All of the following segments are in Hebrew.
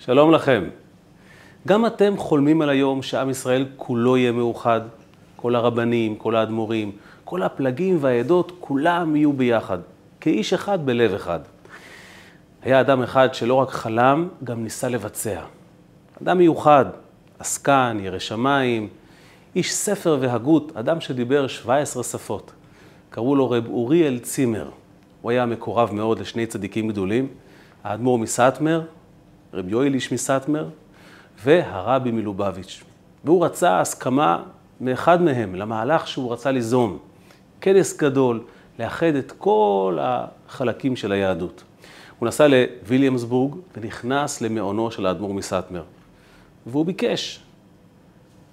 שלום לכם. גם אתם חולמים על היום שעם ישראל כולו יהיה מאוחד? כל הרבנים, כל האדמו"רים, כל הפלגים והעדות, כולם יהיו ביחד, כאיש אחד בלב אחד. היה אדם אחד שלא רק חלם, גם ניסה לבצע. אדם מיוחד, עסקן, ירא שמיים, איש ספר והגות, אדם שדיבר 17 שפות. קראו לו רב אוריאל צימר. הוא היה מקורב מאוד לשני צדיקים גדולים, האדמו"ר מסטמר, רב יואל איש מסטמר, והרבי מלובביץ'. והוא רצה הסכמה מאחד מהם למהלך שהוא רצה ליזום. כנס גדול, לאחד את כל החלקים של היהדות. הוא נסע לוויליאמסבורג ונכנס למעונו של האדמו"ר מסטמר. והוא ביקש,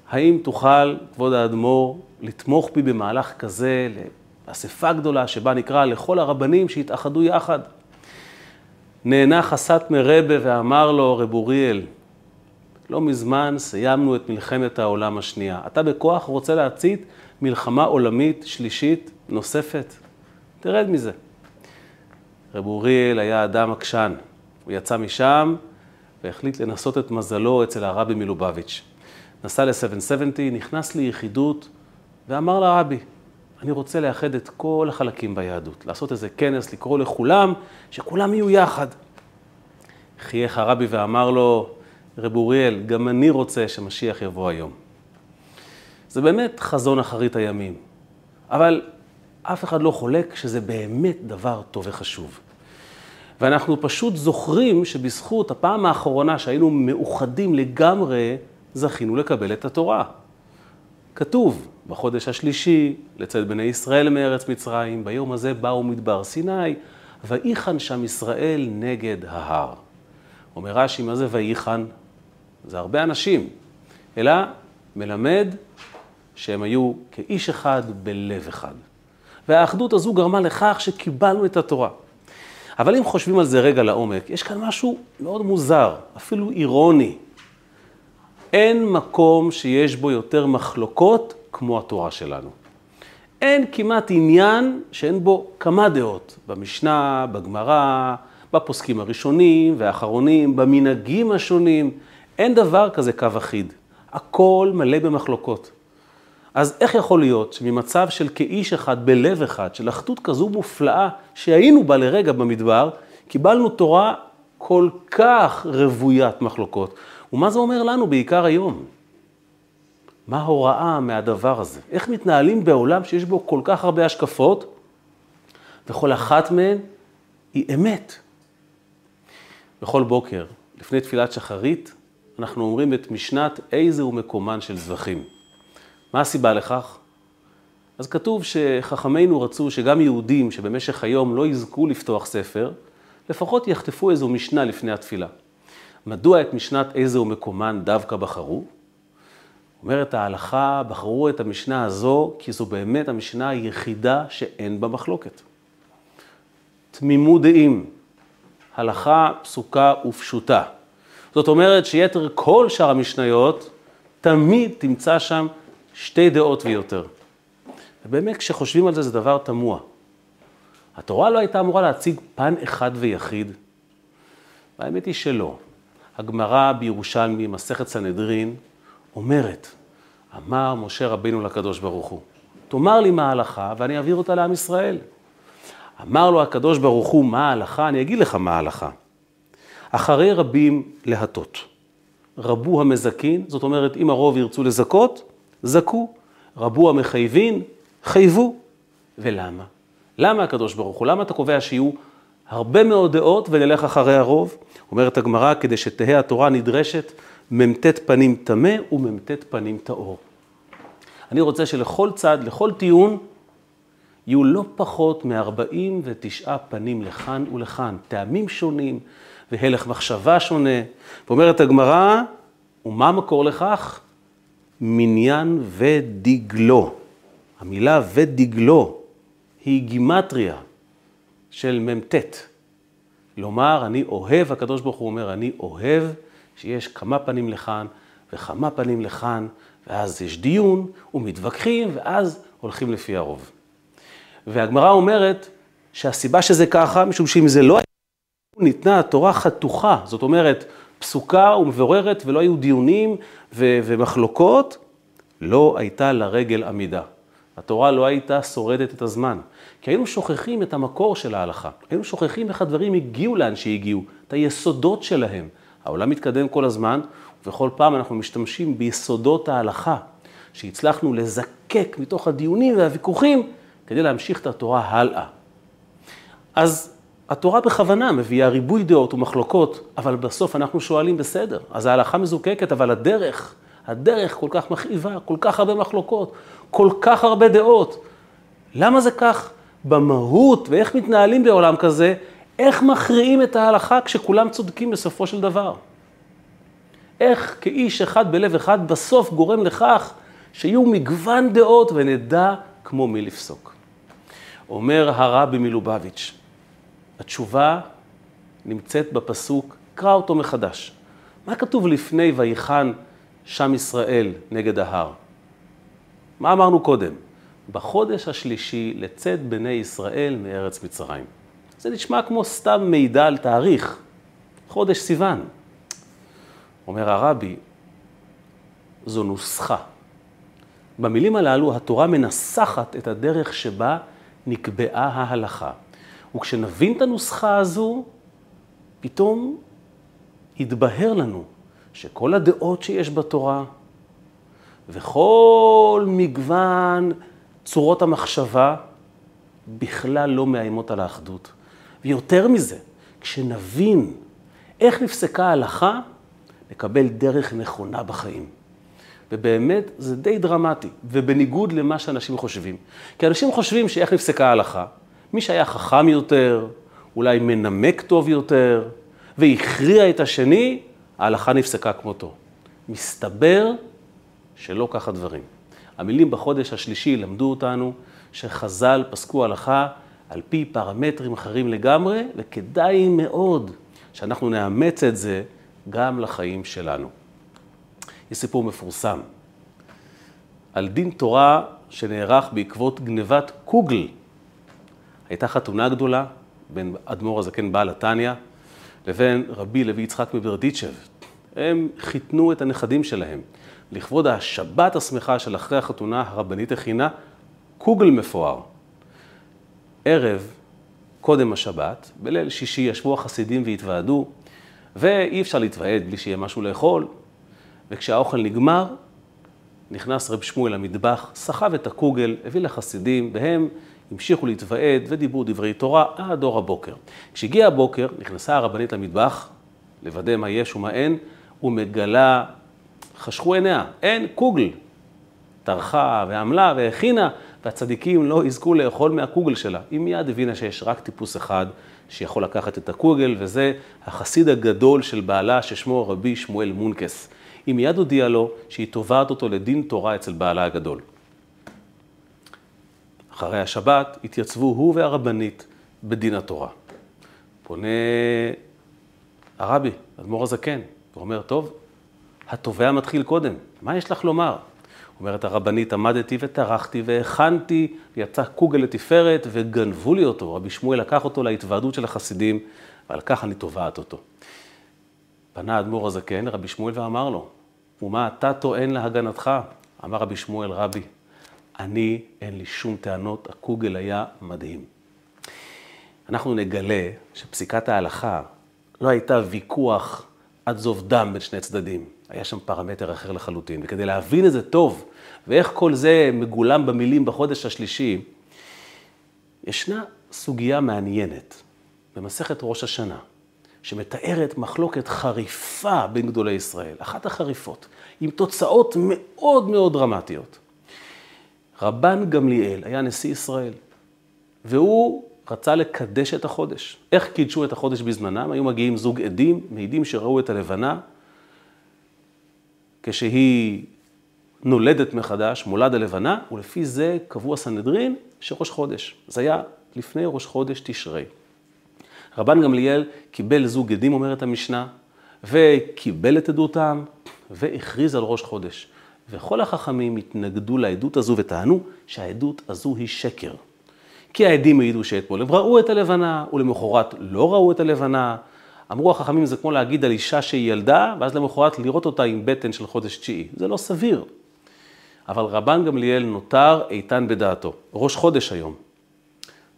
האם תוכל, כבוד האדמו"ר, לתמוך בי במהלך כזה, לאספה גדולה שבה נקרא לכל הרבנים שהתאחדו יחד? נאנח הסטמר רבה ואמר לו, רב אוריאל, לא מזמן סיימנו את מלחמת העולם השנייה. אתה בכוח רוצה להצית מלחמה עולמית שלישית נוספת? תרד מזה. רב אוריאל היה אדם עקשן. הוא יצא משם והחליט לנסות את מזלו אצל הרבי מלובביץ'. נסע ל-770, נכנס ליחידות ואמר לרבי, אני רוצה לאחד את כל החלקים ביהדות, לעשות איזה כנס, לקרוא לכולם, שכולם יהיו יחד. חייך הרבי ואמר לו, רב אוריאל, גם אני רוצה שמשיח יבוא היום. זה באמת חזון אחרית הימים, אבל אף אחד לא חולק שזה באמת דבר טוב וחשוב. ואנחנו פשוט זוכרים שבזכות הפעם האחרונה שהיינו מאוחדים לגמרי, זכינו לקבל את התורה. כתוב, בחודש השלישי, לצאת בני ישראל מארץ מצרים, ביום הזה באו מדבר סיני, ויחן שם ישראל נגד ההר. אומר רש"י, מה זה ויחן? זה הרבה אנשים, אלא מלמד שהם היו כאיש אחד בלב אחד. והאחדות הזו גרמה לכך שקיבלנו את התורה. אבל אם חושבים על זה רגע לעומק, יש כאן משהו מאוד מוזר, אפילו אירוני. אין מקום שיש בו יותר מחלוקות כמו התורה שלנו. אין כמעט עניין שאין בו כמה דעות, במשנה, בגמרא, בפוסקים הראשונים והאחרונים, במנהגים השונים. אין דבר כזה קו אחיד. הכל מלא במחלוקות. אז איך יכול להיות שממצב של כאיש אחד בלב אחד, של אחדות כזו מופלאה, שהיינו בה לרגע במדבר, קיבלנו תורה כל כך רוויית מחלוקות. ומה זה אומר לנו בעיקר היום? מה ההוראה מהדבר הזה? איך מתנהלים בעולם שיש בו כל כך הרבה השקפות, וכל אחת מהן היא אמת. בכל בוקר, לפני תפילת שחרית, אנחנו אומרים את משנת איזה הוא מקומן של זבחים. מה הסיבה לכך? אז כתוב שחכמינו רצו שגם יהודים שבמשך היום לא יזכו לפתוח ספר, לפחות יחטפו איזו משנה לפני התפילה. מדוע את משנת איזה הוא מקומן דווקא בחרו? אומרת ההלכה, בחרו את המשנה הזו כי זו באמת המשנה היחידה שאין בה מחלוקת. תמימות דעים, הלכה פסוקה ופשוטה. זאת אומרת שיתר כל שאר המשניות, תמיד תמצא שם שתי דעות ויותר. ובאמת כשחושבים על זה, זה דבר תמוה. התורה לא הייתה אמורה להציג פן אחד ויחיד. והאמת היא שלא. הגמרא בירושלמי, מסכת סנהדרין, אומרת, אמר משה רבינו לקדוש ברוך הוא, תאמר לי מה ההלכה ואני אעביר אותה לעם ישראל. אמר לו הקדוש ברוך הוא, מה ההלכה? אני אגיד לך מה ההלכה. אחרי רבים להטות. רבו המזכין, זאת אומרת, אם הרוב ירצו לזכות, זכו. רבו המחייבין, חייבו. ולמה? למה הקדוש ברוך הוא? למה אתה קובע שיהיו הרבה מאוד דעות ונלך אחרי הרוב? אומרת הגמרא, כדי שתהא התורה נדרשת מ"ט פנים טמא ומ"ט פנים טהור. אני רוצה שלכל צד, לכל טיעון, יהיו לא פחות מ-49 פנים לכאן ולכאן, טעמים שונים והלך מחשבה שונה. ואומרת הגמרא, ומה המקור לכך? מניין ודגלו. המילה ודגלו היא גימטריה של מ"ט. לומר, אני אוהב, הקדוש ברוך הוא אומר, אני אוהב שיש כמה פנים לכאן וכמה פנים לכאן, ואז יש דיון ומתווכחים, ואז הולכים לפי הרוב. והגמרא אומרת שהסיבה שזה ככה, משום שאם זה לא היה, ניתנה התורה חתוכה, זאת אומרת, פסוקה ומבוררת ולא היו דיונים ו- ומחלוקות, לא הייתה לרגל עמידה. התורה לא הייתה שורדת את הזמן. כי היינו שוכחים את המקור של ההלכה. היינו שוכחים איך הדברים הגיעו לאן שהגיעו, את היסודות שלהם. העולם מתקדם כל הזמן, ובכל פעם אנחנו משתמשים ביסודות ההלכה, שהצלחנו לזקק מתוך הדיונים והוויכוחים כדי להמשיך את התורה הלאה. אז התורה בכוונה מביאה ריבוי דעות ומחלוקות, אבל בסוף אנחנו שואלים בסדר, אז ההלכה מזוקקת, אבל הדרך, הדרך כל כך מכאיבה, כל כך הרבה מחלוקות, כל כך הרבה דעות. למה זה כך? במהות ואיך מתנהלים בעולם כזה, איך מכריעים את ההלכה כשכולם צודקים בסופו של דבר. איך כאיש אחד בלב אחד בסוף גורם לכך שיהיו מגוון דעות ונדע כמו מי לפסוק. אומר הרבי מלובביץ', התשובה נמצאת בפסוק, קרא אותו מחדש. מה כתוב לפני ויחן שם ישראל נגד ההר? מה אמרנו קודם? בחודש השלישי לצאת בני ישראל מארץ מצרים. זה נשמע כמו סתם מידע על תאריך, חודש סיוון. אומר הרבי, זו נוסחה. במילים הללו התורה מנסחת את הדרך שבה נקבעה ההלכה. וכשנבין את הנוסחה הזו, פתאום יתבהר לנו שכל הדעות שיש בתורה וכל מגוון צורות המחשבה בכלל לא מאיימות על האחדות. ויותר מזה, כשנבין איך נפסקה ההלכה, נקבל דרך נכונה בחיים. ובאמת זה די דרמטי, ובניגוד למה שאנשים חושבים. כי אנשים חושבים שאיך נפסקה ההלכה, מי שהיה חכם יותר, אולי מנמק טוב יותר, והכריע את השני, ההלכה נפסקה כמותו. מסתבר שלא כך הדברים. המילים בחודש השלישי למדו אותנו שחז"ל פסקו הלכה על פי פרמטרים אחרים לגמרי, וכדאי מאוד שאנחנו נאמץ את זה גם לחיים שלנו. יש סיפור מפורסם על דין תורה שנערך בעקבות גנבת קוגל. הייתה חתונה גדולה בין אדמו"ר הזקן בעל התניא לבין רבי לוי יצחק מברדיצ'ב. הם חיתנו את הנכדים שלהם. לכבוד השבת השמחה של אחרי החתונה, הרבנית הכינה קוגל מפואר. ערב קודם השבת, בליל שישי ישבו החסידים והתוועדו, ואי אפשר להתוועד בלי שיהיה משהו לאכול, וכשהאוכל נגמר, נכנס רב שמואל למטבח, סחב את הקוגל, הביא לחסידים, והם המשיכו להתוועד ודיברו דברי תורה עד אור הבוקר. כשהגיע הבוקר, נכנסה הרבנית למטבח, לוודא מה יש ומה אין, ומגלה חשכו עיניה, אין קוגל. טרחה ועמלה והכינה, והצדיקים לא יזכו לאכול מהקוגל שלה. היא מיד הבינה שיש רק טיפוס אחד שיכול לקחת את הקוגל, וזה החסיד הגדול של בעלה ששמו רבי שמואל מונקס. היא מיד הודיעה לו שהיא תובעת אותו לדין תורה אצל בעלה הגדול. אחרי השבת התייצבו הוא והרבנית בדין התורה. פונה הרבי, אדמו"ר הזקן, ואומר, טוב, התובע מתחיל קודם, מה יש לך לומר? אומרת הרבנית, עמדתי וטרחתי והכנתי, ויצא קוגל לתפארת וגנבו לי אותו. רבי שמואל לקח אותו להתוועדות של החסידים, ועל כך אני תובעת אותו. פנה האדמו"ר הזקן לרבי שמואל ואמר לו, ומה אתה טוען להגנתך? אמר רבי שמואל, רבי, אני, אין לי שום טענות, הקוגל היה מדהים. אנחנו נגלה שפסיקת ההלכה לא הייתה ויכוח עד זוב דם בין שני צדדים. היה שם פרמטר אחר לחלוטין. וכדי להבין את זה טוב, ואיך כל זה מגולם במילים בחודש השלישי, ישנה סוגיה מעניינת במסכת ראש השנה, שמתארת מחלוקת חריפה בין גדולי ישראל, אחת החריפות, עם תוצאות מאוד מאוד דרמטיות. רבן גמליאל היה נשיא ישראל, והוא רצה לקדש את החודש. איך קידשו את החודש בזמנם? היו מגיעים זוג עדים, מעידים שראו את הלבנה, כשהיא נולדת מחדש, מולד הלבנה, ולפי זה קבעו הסנהדרין שראש חודש. זה היה לפני ראש חודש תשרי. רבן גמליאל קיבל זוג עדים, אומרת המשנה, וקיבל את עדותם, והכריז על ראש חודש. וכל החכמים התנגדו לעדות הזו וטענו שהעדות הזו היא שקר. כי העדים העידו שאתמול הם ראו את הלבנה, ולמחרת לא ראו את הלבנה, אמרו החכמים זה כמו להגיד על אישה שהיא ילדה, ואז למחרת לראות אותה עם בטן של חודש תשיעי. זה לא סביר. אבל רבן גמליאל נותר איתן בדעתו. ראש חודש היום.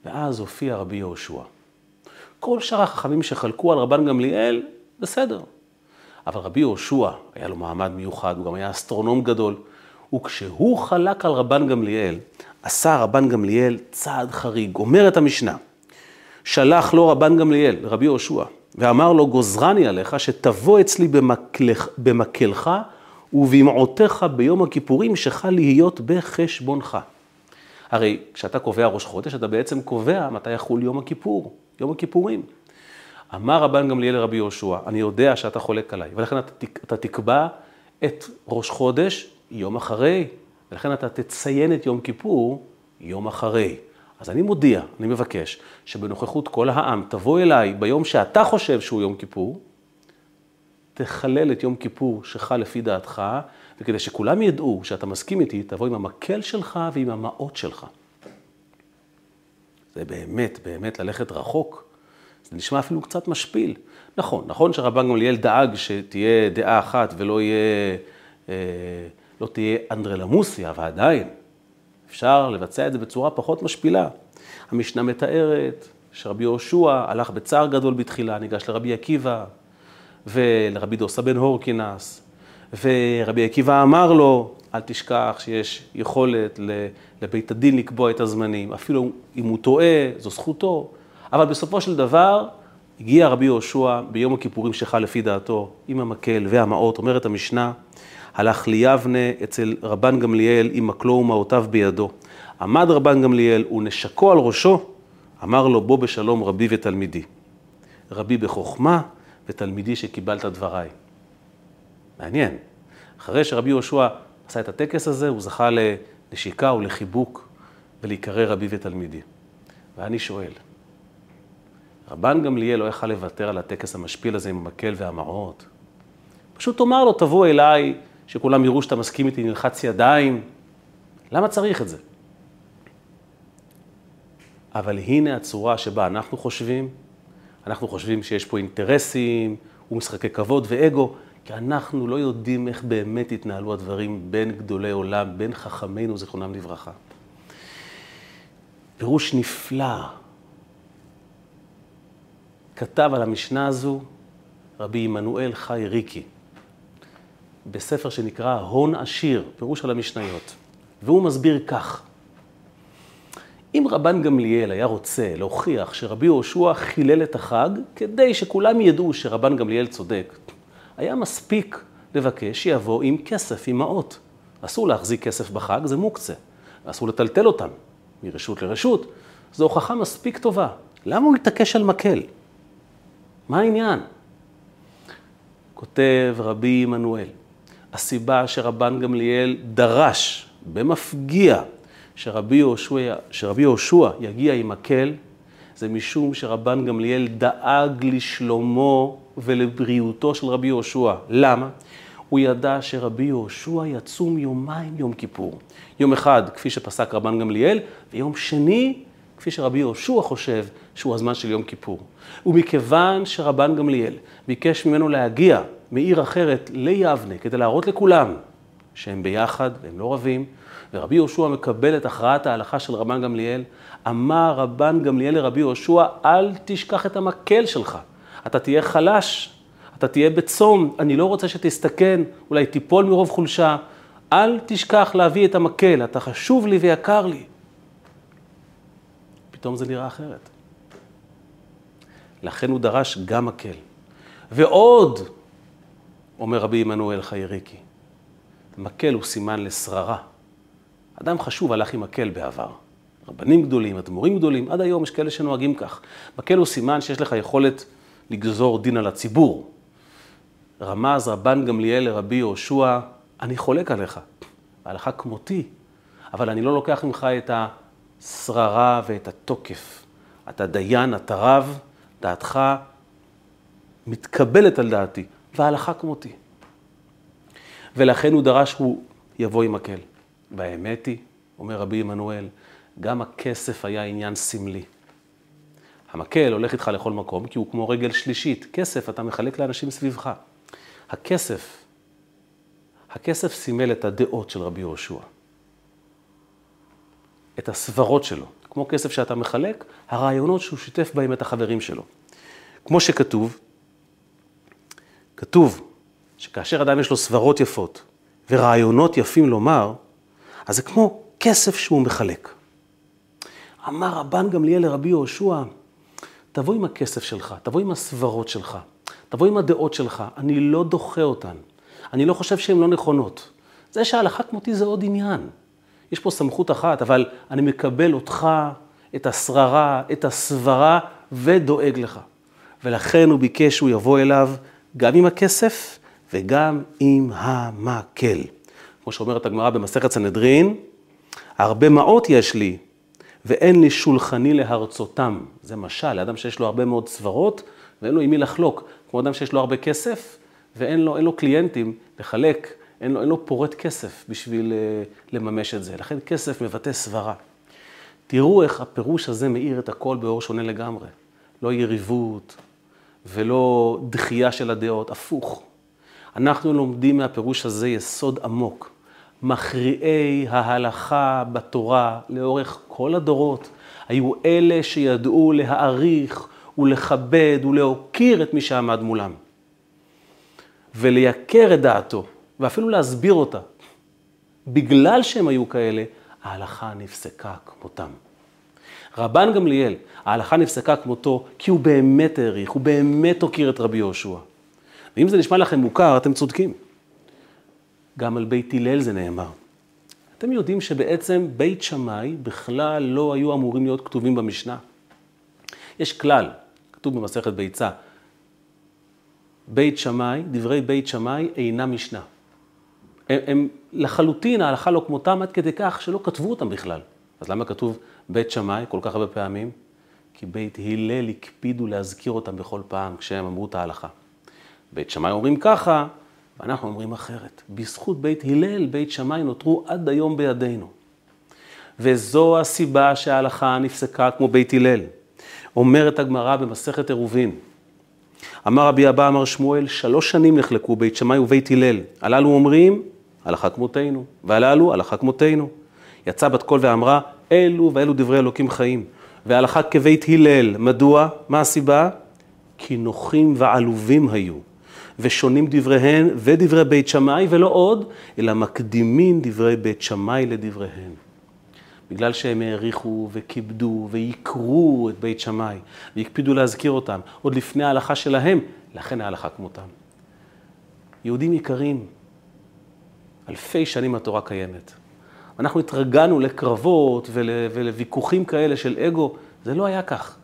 ואז הופיע רבי יהושע. כל שאר החכמים שחלקו על רבן גמליאל, בסדר. אבל רבי יהושע, היה לו מעמד מיוחד, הוא גם היה אסטרונום גדול. וכשהוא חלק על רבן גמליאל, עשה רבן גמליאל צעד חריג. אומרת המשנה, שלח לו רבן גמליאל, רבי יהושע, ואמר לו, גוזרני עליך שתבוא אצלי במקלך, במקלך ובמעותיך ביום הכיפורים שחל להיות בחשבונך. הרי כשאתה קובע ראש חודש, אתה בעצם קובע מתי יחול יום הכיפור, יום הכיפורים. אמר רבן גמליאל לרבי יהושע, אני יודע שאתה חולק עליי, ולכן אתה, אתה תקבע את ראש חודש יום אחרי, ולכן אתה תציין את יום כיפור יום אחרי. אז אני מודיע, אני מבקש, שבנוכחות כל העם תבוא אליי ביום שאתה חושב שהוא יום כיפור, תחלל את יום כיפור שחל לפי דעתך, וכדי שכולם ידעו שאתה מסכים איתי, תבוא עם המקל שלך ועם המעות שלך. זה באמת, באמת ללכת רחוק. זה נשמע אפילו קצת משפיל. נכון, נכון שרבן גמליאל דאג שתהיה דעה אחת ולא יהיה, אה, לא תהיה אנדרלמוסיה, אבל עדיין, אפשר לבצע את זה בצורה פחות משפילה. המשנה מתארת שרבי יהושע הלך בצער גדול בתחילה, ניגש לרבי עקיבא ולרבי דוסה בן הורקינס, ורבי עקיבא אמר לו, אל תשכח שיש יכולת לבית הדין לקבוע את הזמנים, אפילו אם הוא טועה, זו זכותו, אבל בסופו של דבר הגיע רבי יהושע ביום הכיפורים שחל לפי דעתו, עם המקל והמעות, אומרת המשנה, הלך ליבנה אצל רבן גמליאל עם מקלו ומעותיו בידו. עמד רבן גמליאל ונשקו על ראשו, אמר לו בוא בשלום רבי ותלמידי. רבי בחוכמה ותלמידי שקיבלת דבריי. מעניין. אחרי שרבי יהושע עשה את הטקס הזה, הוא זכה לנשיקה ולחיבוק ולהיקרא רבי ותלמידי. ואני שואל, רבן גמליאל לא יכל לוותר על הטקס המשפיל הזה עם המקל והמעות. פשוט תאמר לו, תבוא אליי, שכולם יראו שאתה מסכים איתי, נלחץ ידיים. למה צריך את זה? אבל הנה הצורה שבה אנחנו חושבים, אנחנו חושבים שיש פה אינטרסים ומשחקי כבוד ואגו, כי אנחנו לא יודעים איך באמת התנהלו הדברים בין גדולי עולם, בין חכמינו, זיכרונם לברכה. פירוש נפלא כתב על המשנה הזו רבי עמנואל חי ריקי, בספר שנקרא הון עשיר, פירוש על המשניות. והוא מסביר כך: אם רבן גמליאל היה רוצה להוכיח שרבי יהושע חילל את החג, כדי שכולם ידעו שרבן גמליאל צודק, היה מספיק לבקש שיבוא עם כסף, עם מעות. אסור להחזיק כסף בחג, זה מוקצה. אסור לטלטל אותם מרשות לרשות. זו הוכחה מספיק טובה. למה הוא התעקש על מקל? מה העניין? כותב רבי עמנואל, הסיבה שרבן גמליאל דרש במפגיע שרבי יהושע, יגיע עם מקל, זה משום שרבן גמליאל דאג לשלומו ולבריאותו של רבי יהושע. למה? הוא ידע שרבי יהושע יצום יומיים יום כיפור. יום אחד, כפי שפסק רבן גמליאל, ויום שני, כפי שרבי יהושע חושב שהוא הזמן של יום כיפור. ומכיוון שרבן גמליאל ביקש ממנו להגיע מעיר אחרת ליבנה כדי להראות לכולם שהם ביחד והם לא רבים, ורבי יהושע מקבל את הכרעת ההלכה של רבן גמליאל, אמר רבן גמליאל לרבי יהושע, אל תשכח את המקל שלך, אתה תהיה חלש, אתה תהיה בצום, אני לא רוצה שתסתכן, אולי תיפול מרוב חולשה, אל תשכח להביא את המקל, אתה חשוב לי ויקר לי. פתאום זה נראה אחרת. לכן הוא דרש גם מקל. ועוד, אומר רבי עמנואל חייריקי, מקל הוא סימן לשררה. אדם חשוב הלך עם מקל בעבר. רבנים גדולים, אדמו"רים גדולים, עד היום יש כאלה שנוהגים כך. מקל הוא סימן שיש לך יכולת לגזור דין על הציבור. רמז רבן גמליאל לרבי יהושע, אני חולק עליך, ההלכה כמותי, אבל אני לא לוקח ממך את השררה ואת התוקף. אתה דיין, אתה רב, דעתך מתקבלת על דעתי, וההלכה כמותי. ולכן הוא דרש שהוא יבוא עם מקל. והאמת היא, אומר רבי עמנואל, גם הכסף היה עניין סמלי. המקל הולך איתך לכל מקום, כי הוא כמו רגל שלישית. כסף אתה מחלק לאנשים סביבך. הכסף, הכסף סימל את הדעות של רבי יהושע. את הסברות שלו. כמו כסף שאתה מחלק, הרעיונות שהוא שיתף בהם את החברים שלו. כמו שכתוב, כתוב שכאשר אדם יש לו סברות יפות ורעיונות יפים לומר, אז זה כמו כסף שהוא מחלק. אמר רבן גמליאל לרבי יהושע, תבוא עם הכסף שלך, תבוא עם הסברות שלך, תבוא עם הדעות שלך, אני לא דוחה אותן, אני לא חושב שהן לא נכונות. זה שההלכה כמותי זה עוד עניין. יש פה סמכות אחת, אבל אני מקבל אותך, את השררה, את הסברה, ודואג לך. ולכן הוא ביקש שהוא יבוא אליו גם עם הכסף וגם עם המקל. כמו שאומרת הגמרא במסכת סנהדרין, הרבה מעות יש לי, ואין לי שולחני להרצותם. זה משל, לאדם שיש לו הרבה מאוד סברות, ואין לו עם מי לחלוק. כמו אדם שיש לו הרבה כסף, ואין לו, לו קליינטים לחלק, אין לו, אין לו פורט כסף בשביל uh, לממש את זה. לכן כסף מבטא סברה. תראו איך הפירוש הזה מאיר את הכל באור שונה לגמרי. לא יריבות ולא דחייה של הדעות, הפוך. אנחנו לומדים מהפירוש הזה יסוד עמוק. מכריעי ההלכה בתורה לאורך כל הדורות היו אלה שידעו להעריך ולכבד ולהוקיר את מי שעמד מולם. ולייקר את דעתו, ואפילו להסביר אותה. בגלל שהם היו כאלה, ההלכה נפסקה כמותם. רבן גמליאל, ההלכה נפסקה כמותו כי הוא באמת העריך, הוא באמת הוקיר את רבי יהושע. ואם זה נשמע לכם מוכר, אתם צודקים. גם על בית הלל זה נאמר. אתם יודעים שבעצם בית שמאי בכלל לא היו אמורים להיות כתובים במשנה. יש כלל, כתוב במסכת ביצה, בית שמאי, דברי בית שמאי אינם משנה. הם, הם לחלוטין ההלכה לא כמותם עד כדי כך שלא כתבו אותם בכלל. אז למה כתוב בית שמאי כל כך הרבה פעמים? כי בית הלל הקפידו להזכיר אותם בכל פעם כשהם אמרו את ההלכה. בית שמאי אומרים ככה, ואנחנו אומרים אחרת. בזכות בית הלל, בית שמאי נותרו עד היום בידינו. וזו הסיבה שההלכה נפסקה כמו בית הלל. אומרת הגמרא במסכת עירובין, אמר רבי אבא, אמר שמואל, שלוש שנים נחלקו בית שמאי ובית הלל. הללו אומרים, הלכה כמותנו, והללו, הלכה כמותנו. יצאה בת קול ואמרה, אלו ואלו דברי אלוקים חיים. והלכה כבית הלל, מדוע? מה הסיבה? כי נוחים ועלובים היו. ושונים דבריהן ודברי בית שמאי, ולא עוד, אלא מקדימים דברי בית שמאי לדבריהן. בגלל שהם העריכו וכיבדו ויקרו את בית שמאי, והקפידו להזכיר אותם, עוד לפני ההלכה שלהם, לכן ההלכה כמותם. יהודים יקרים, אלפי שנים התורה קיימת. אנחנו התרגלנו לקרבות ול, ולוויכוחים כאלה של אגו, זה לא היה כך.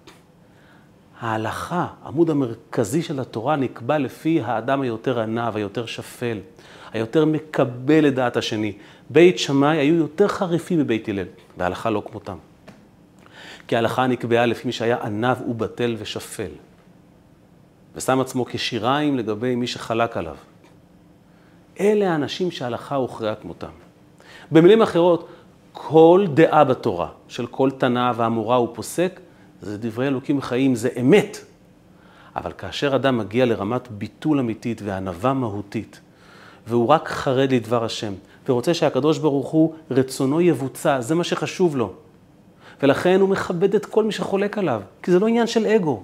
ההלכה, עמוד המרכזי של התורה, נקבע לפי האדם היותר ענב, היותר שפל, היותר מקבל את דעת השני. בית שמאי היו יותר חריפים מבית הלל, וההלכה לא כמותם. כי ההלכה נקבעה לפי מי שהיה ענב ובטל ושפל, ושם עצמו כשיריים לגבי מי שחלק עליו. אלה האנשים שההלכה הוכרעה כמותם. במילים אחרות, כל דעה בתורה של כל תנא ואמורה הוא פוסק, זה דברי אלוקים חיים, זה אמת. אבל כאשר אדם מגיע לרמת ביטול אמיתית וענווה מהותית, והוא רק חרד לדבר השם, ורוצה שהקדוש ברוך הוא, רצונו יבוצע, זה מה שחשוב לו. ולכן הוא מכבד את כל מי שחולק עליו, כי זה לא עניין של אגו.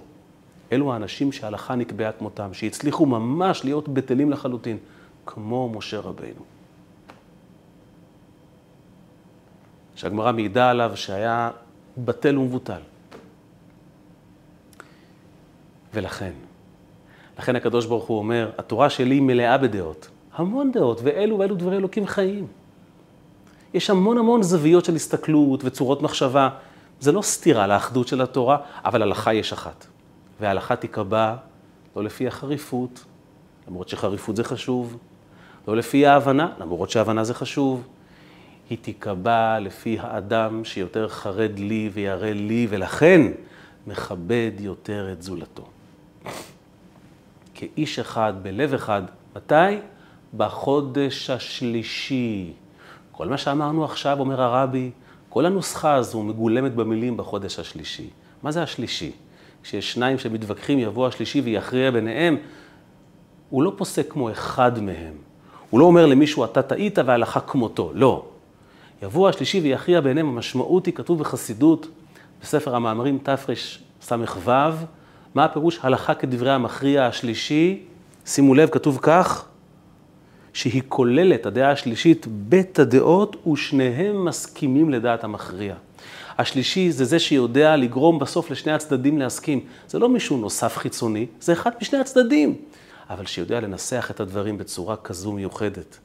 אלו האנשים שההלכה נקבעה כמותם, שהצליחו ממש להיות בטלים לחלוטין, כמו משה רבינו. שהגמרא מעידה עליו שהיה בטל ומבוטל. ולכן, לכן הקדוש ברוך הוא אומר, התורה שלי מלאה בדעות, המון דעות, ואלו ואלו דברי אלוקים חיים. יש המון המון זוויות של הסתכלות וצורות מחשבה. זה לא סתירה לאחדות של התורה, אבל הלכה יש אחת. וההלכה תיקבע לא לפי החריפות, למרות שחריפות זה חשוב, לא לפי ההבנה, למרות שהבנה זה חשוב. היא תיקבע לפי האדם שיותר חרד לי וירא לי, ולכן מכבד יותר את זולתו. כאיש אחד בלב אחד, מתי? בחודש השלישי. כל מה שאמרנו עכשיו, אומר הרבי, כל הנוסחה הזו מגולמת במילים בחודש השלישי. מה זה השלישי? כשיש שניים שמתווכחים, יבוא השלישי ויכריע ביניהם, הוא לא פוסק כמו אחד מהם. הוא לא אומר למישהו, אתה טעית והלכה כמותו. לא. יבוא השלישי ויכריע ביניהם, המשמעות היא, כתוב בחסידות, בספר המאמרים תרס"ו, מה הפירוש הלכה כדברי המכריע השלישי? שימו לב, כתוב כך, שהיא כוללת, הדעה השלישית, בית הדעות, ושניהם מסכימים לדעת המכריע. השלישי זה זה שיודע לגרום בסוף לשני הצדדים להסכים. זה לא מישהו נוסף חיצוני, זה אחד משני הצדדים. אבל שיודע לנסח את הדברים בצורה כזו מיוחדת,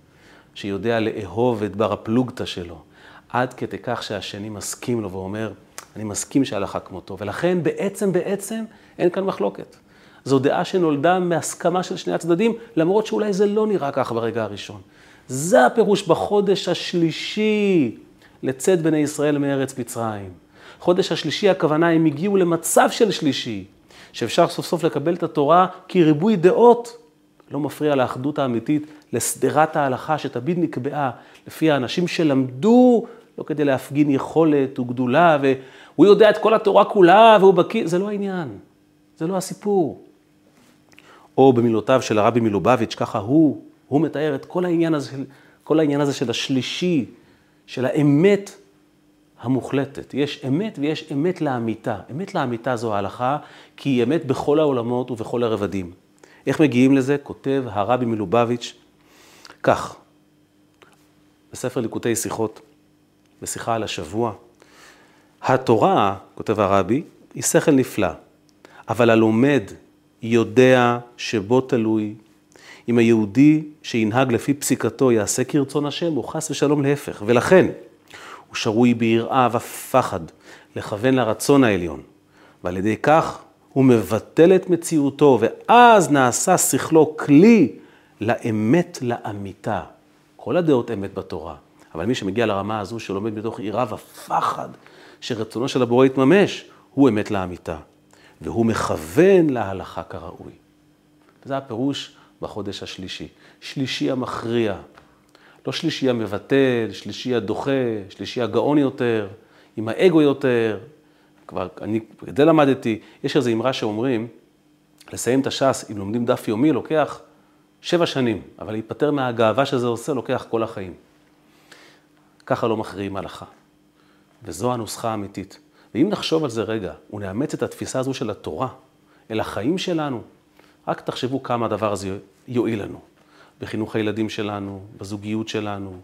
שיודע לאהוב את בר הפלוגתא שלו, עד כדי כך שהשני מסכים לו ואומר, אני מסכים שהלכה כמותו, ולכן בעצם בעצם אין כאן מחלוקת. זו דעה שנולדה מהסכמה של שני הצדדים, למרות שאולי זה לא נראה כך ברגע הראשון. זה הפירוש בחודש השלישי לצאת בני ישראל מארץ מצרים. חודש השלישי, הכוונה, הם הגיעו למצב של שלישי, שאפשר סוף סוף לקבל את התורה, כי ריבוי דעות לא מפריע לאחדות האמיתית, לשדרת ההלכה שתמיד נקבעה לפי האנשים שלמדו, לא כדי להפגין יכולת וגדולה, והוא יודע את כל התורה כולה והוא בקיא, זה לא העניין, זה לא הסיפור. או במילותיו של הרבי מלובביץ', ככה הוא, הוא מתאר את כל העניין הזה, כל העניין הזה של השלישי, של האמת המוחלטת. יש אמת ויש אמת לאמיתה. אמת לאמיתה זו ההלכה, כי היא אמת בכל העולמות ובכל הרבדים. איך מגיעים לזה? כותב הרבי מלובביץ' כך, בספר ליקוטי שיחות, בשיחה על השבוע, התורה, כותב הרבי, היא שכל נפלא, אבל הלומד יודע שבו תלוי. אם היהודי שינהג לפי פסיקתו יעשה כרצון השם, הוא חס ושלום להפך. ולכן, הוא שרוי ביראה ופחד לכוון לרצון העליון. ועל ידי כך הוא מבטל את מציאותו, ואז נעשה שכלו כלי לאמת לאמיתה. כל הדעות אמת בתורה, אבל מי שמגיע לרמה הזו שלומד מתוך יראה ופחד שרצונו של הבורא יתממש, הוא אמת לאמיתה. והוא מכוון להלכה כראוי. זה הפירוש בחודש השלישי. שלישי המכריע. לא שלישי המבטל, שלישי הדוחה, שלישי הגאון יותר, עם האגו יותר. כבר, אני את זה למדתי. יש איזו אמרה שאומרים, לסיים את הש"ס, אם לומדים דף יומי, לוקח שבע שנים, אבל להיפטר מהגאווה שזה עושה, לוקח כל החיים. ככה לא מכריעים הלכה. וזו הנוסחה האמיתית. ואם נחשוב על זה רגע, ונאמץ את התפיסה הזו של התורה אל החיים שלנו, רק תחשבו כמה הדבר הזה יועיל לנו. בחינוך הילדים שלנו, בזוגיות שלנו,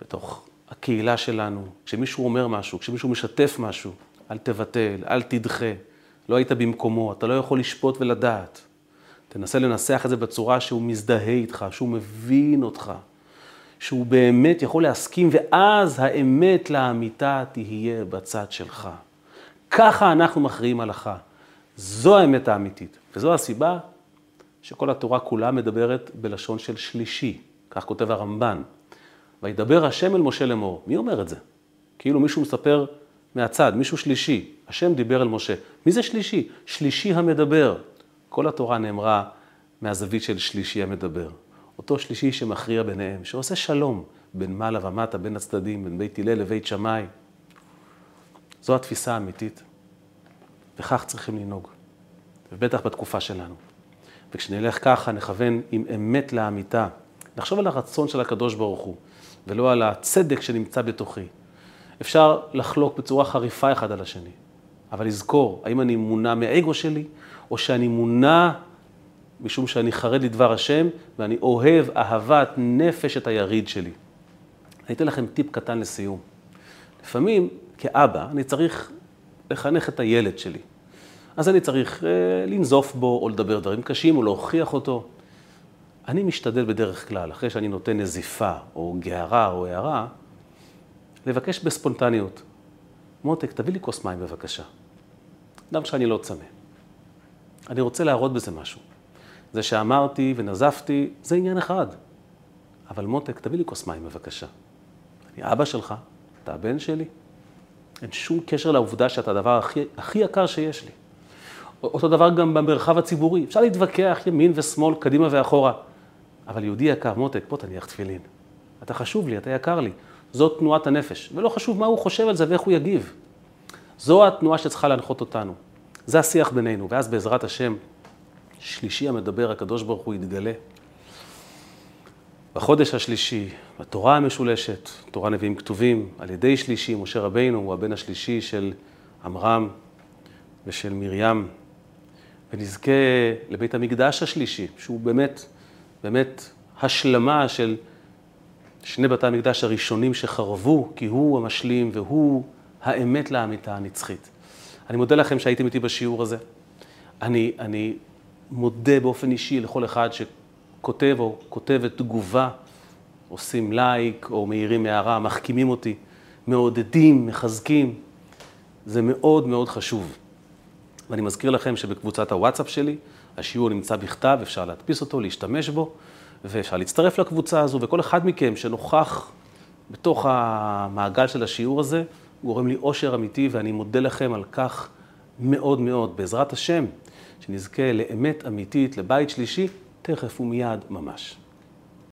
בתוך הקהילה שלנו. כשמישהו אומר משהו, כשמישהו משתף משהו, אל תבטל, אל תדחה. לא היית במקומו, אתה לא יכול לשפוט ולדעת. תנסה לנסח את זה בצורה שהוא מזדהה איתך, שהוא מבין אותך, שהוא באמת יכול להסכים, ואז האמת לאמיתה תהיה בצד שלך. ככה אנחנו מכריעים הלכה. זו האמת האמיתית, וזו הסיבה שכל התורה כולה מדברת בלשון של שלישי, כך כותב הרמב"ן. וידבר השם אל משה לאמור. מי אומר את זה? כאילו מישהו מספר מהצד, מישהו שלישי. השם דיבר אל משה. מי זה שלישי? שלישי המדבר. כל התורה נאמרה מהזווית של שלישי המדבר. אותו שלישי שמכריע ביניהם, שעושה שלום בין מעלה ומטה, בין הצדדים, בין בית הלל לבית שמאי. זו התפיסה האמיתית, וכך צריכים לנהוג, ובטח בתקופה שלנו. וכשנלך ככה, נכוון עם אמת לאמיתה, נחשוב על הרצון של הקדוש ברוך הוא, ולא על הצדק שנמצא בתוכי. אפשר לחלוק בצורה חריפה אחד על השני, אבל לזכור, האם אני מונע מהאגו שלי, או שאני מונע משום שאני חרד לדבר השם, ואני אוהב אהבת נפש את היריד שלי. אני אתן לכם טיפ קטן לסיום. לפעמים כאבא, אני צריך לחנך את הילד שלי. אז אני צריך אה, לנזוף בו, או לדבר דברים קשים, או להוכיח אותו. אני משתדל בדרך כלל, אחרי שאני נותן נזיפה, או גערה, או הערה, לבקש בספונטניות. מותק, תביא לי כוס מים בבקשה. גם שאני לא צמא. אני רוצה להראות בזה משהו. זה שאמרתי ונזפתי, זה עניין אחד. אבל מותק, תביא לי כוס מים בבקשה. אני אבא שלך, אתה הבן שלי. אין שום קשר לעובדה שאתה הדבר הכי, הכי יקר שיש לי. אותו דבר גם במרחב הציבורי. אפשר להתווכח ימין ושמאל, קדימה ואחורה. אבל יהודי יקר, מותק, בוא תניח תפילין. אתה חשוב לי, אתה יקר לי. זאת תנועת הנפש. ולא חשוב מה הוא חושב על זה ואיך הוא יגיב. זו התנועה שצריכה להנחות אותנו. זה השיח בינינו, ואז בעזרת השם, שלישי המדבר, הקדוש ברוך הוא יתגלה. בחודש השלישי, בתורה המשולשת, תורה נביאים כתובים, על ידי שלישי, משה רבינו הוא הבן השלישי של עמרם ושל מרים, ונזכה לבית המקדש השלישי, שהוא באמת, באמת השלמה של שני בתי המקדש הראשונים שחרבו, כי הוא המשלים והוא האמת לאמיתה הנצחית. אני מודה לכם שהייתם איתי בשיעור הזה. אני, אני מודה באופן אישי לכל אחד שכותב או כותבת תגובה, עושים לייק או מעירים הערה, מחכימים אותי, מעודדים, מחזקים. זה מאוד מאוד חשוב. ואני מזכיר לכם שבקבוצת הוואטסאפ שלי, השיעור נמצא בכתב, אפשר להדפיס אותו, להשתמש בו, ואפשר להצטרף לקבוצה הזו, וכל אחד מכם שנוכח בתוך המעגל של השיעור הזה, גורם לי אושר אמיתי, ואני מודה לכם על כך מאוד מאוד. בעזרת השם, שנזכה לאמת אמיתית, לבית שלישי, תכף ומיד ממש.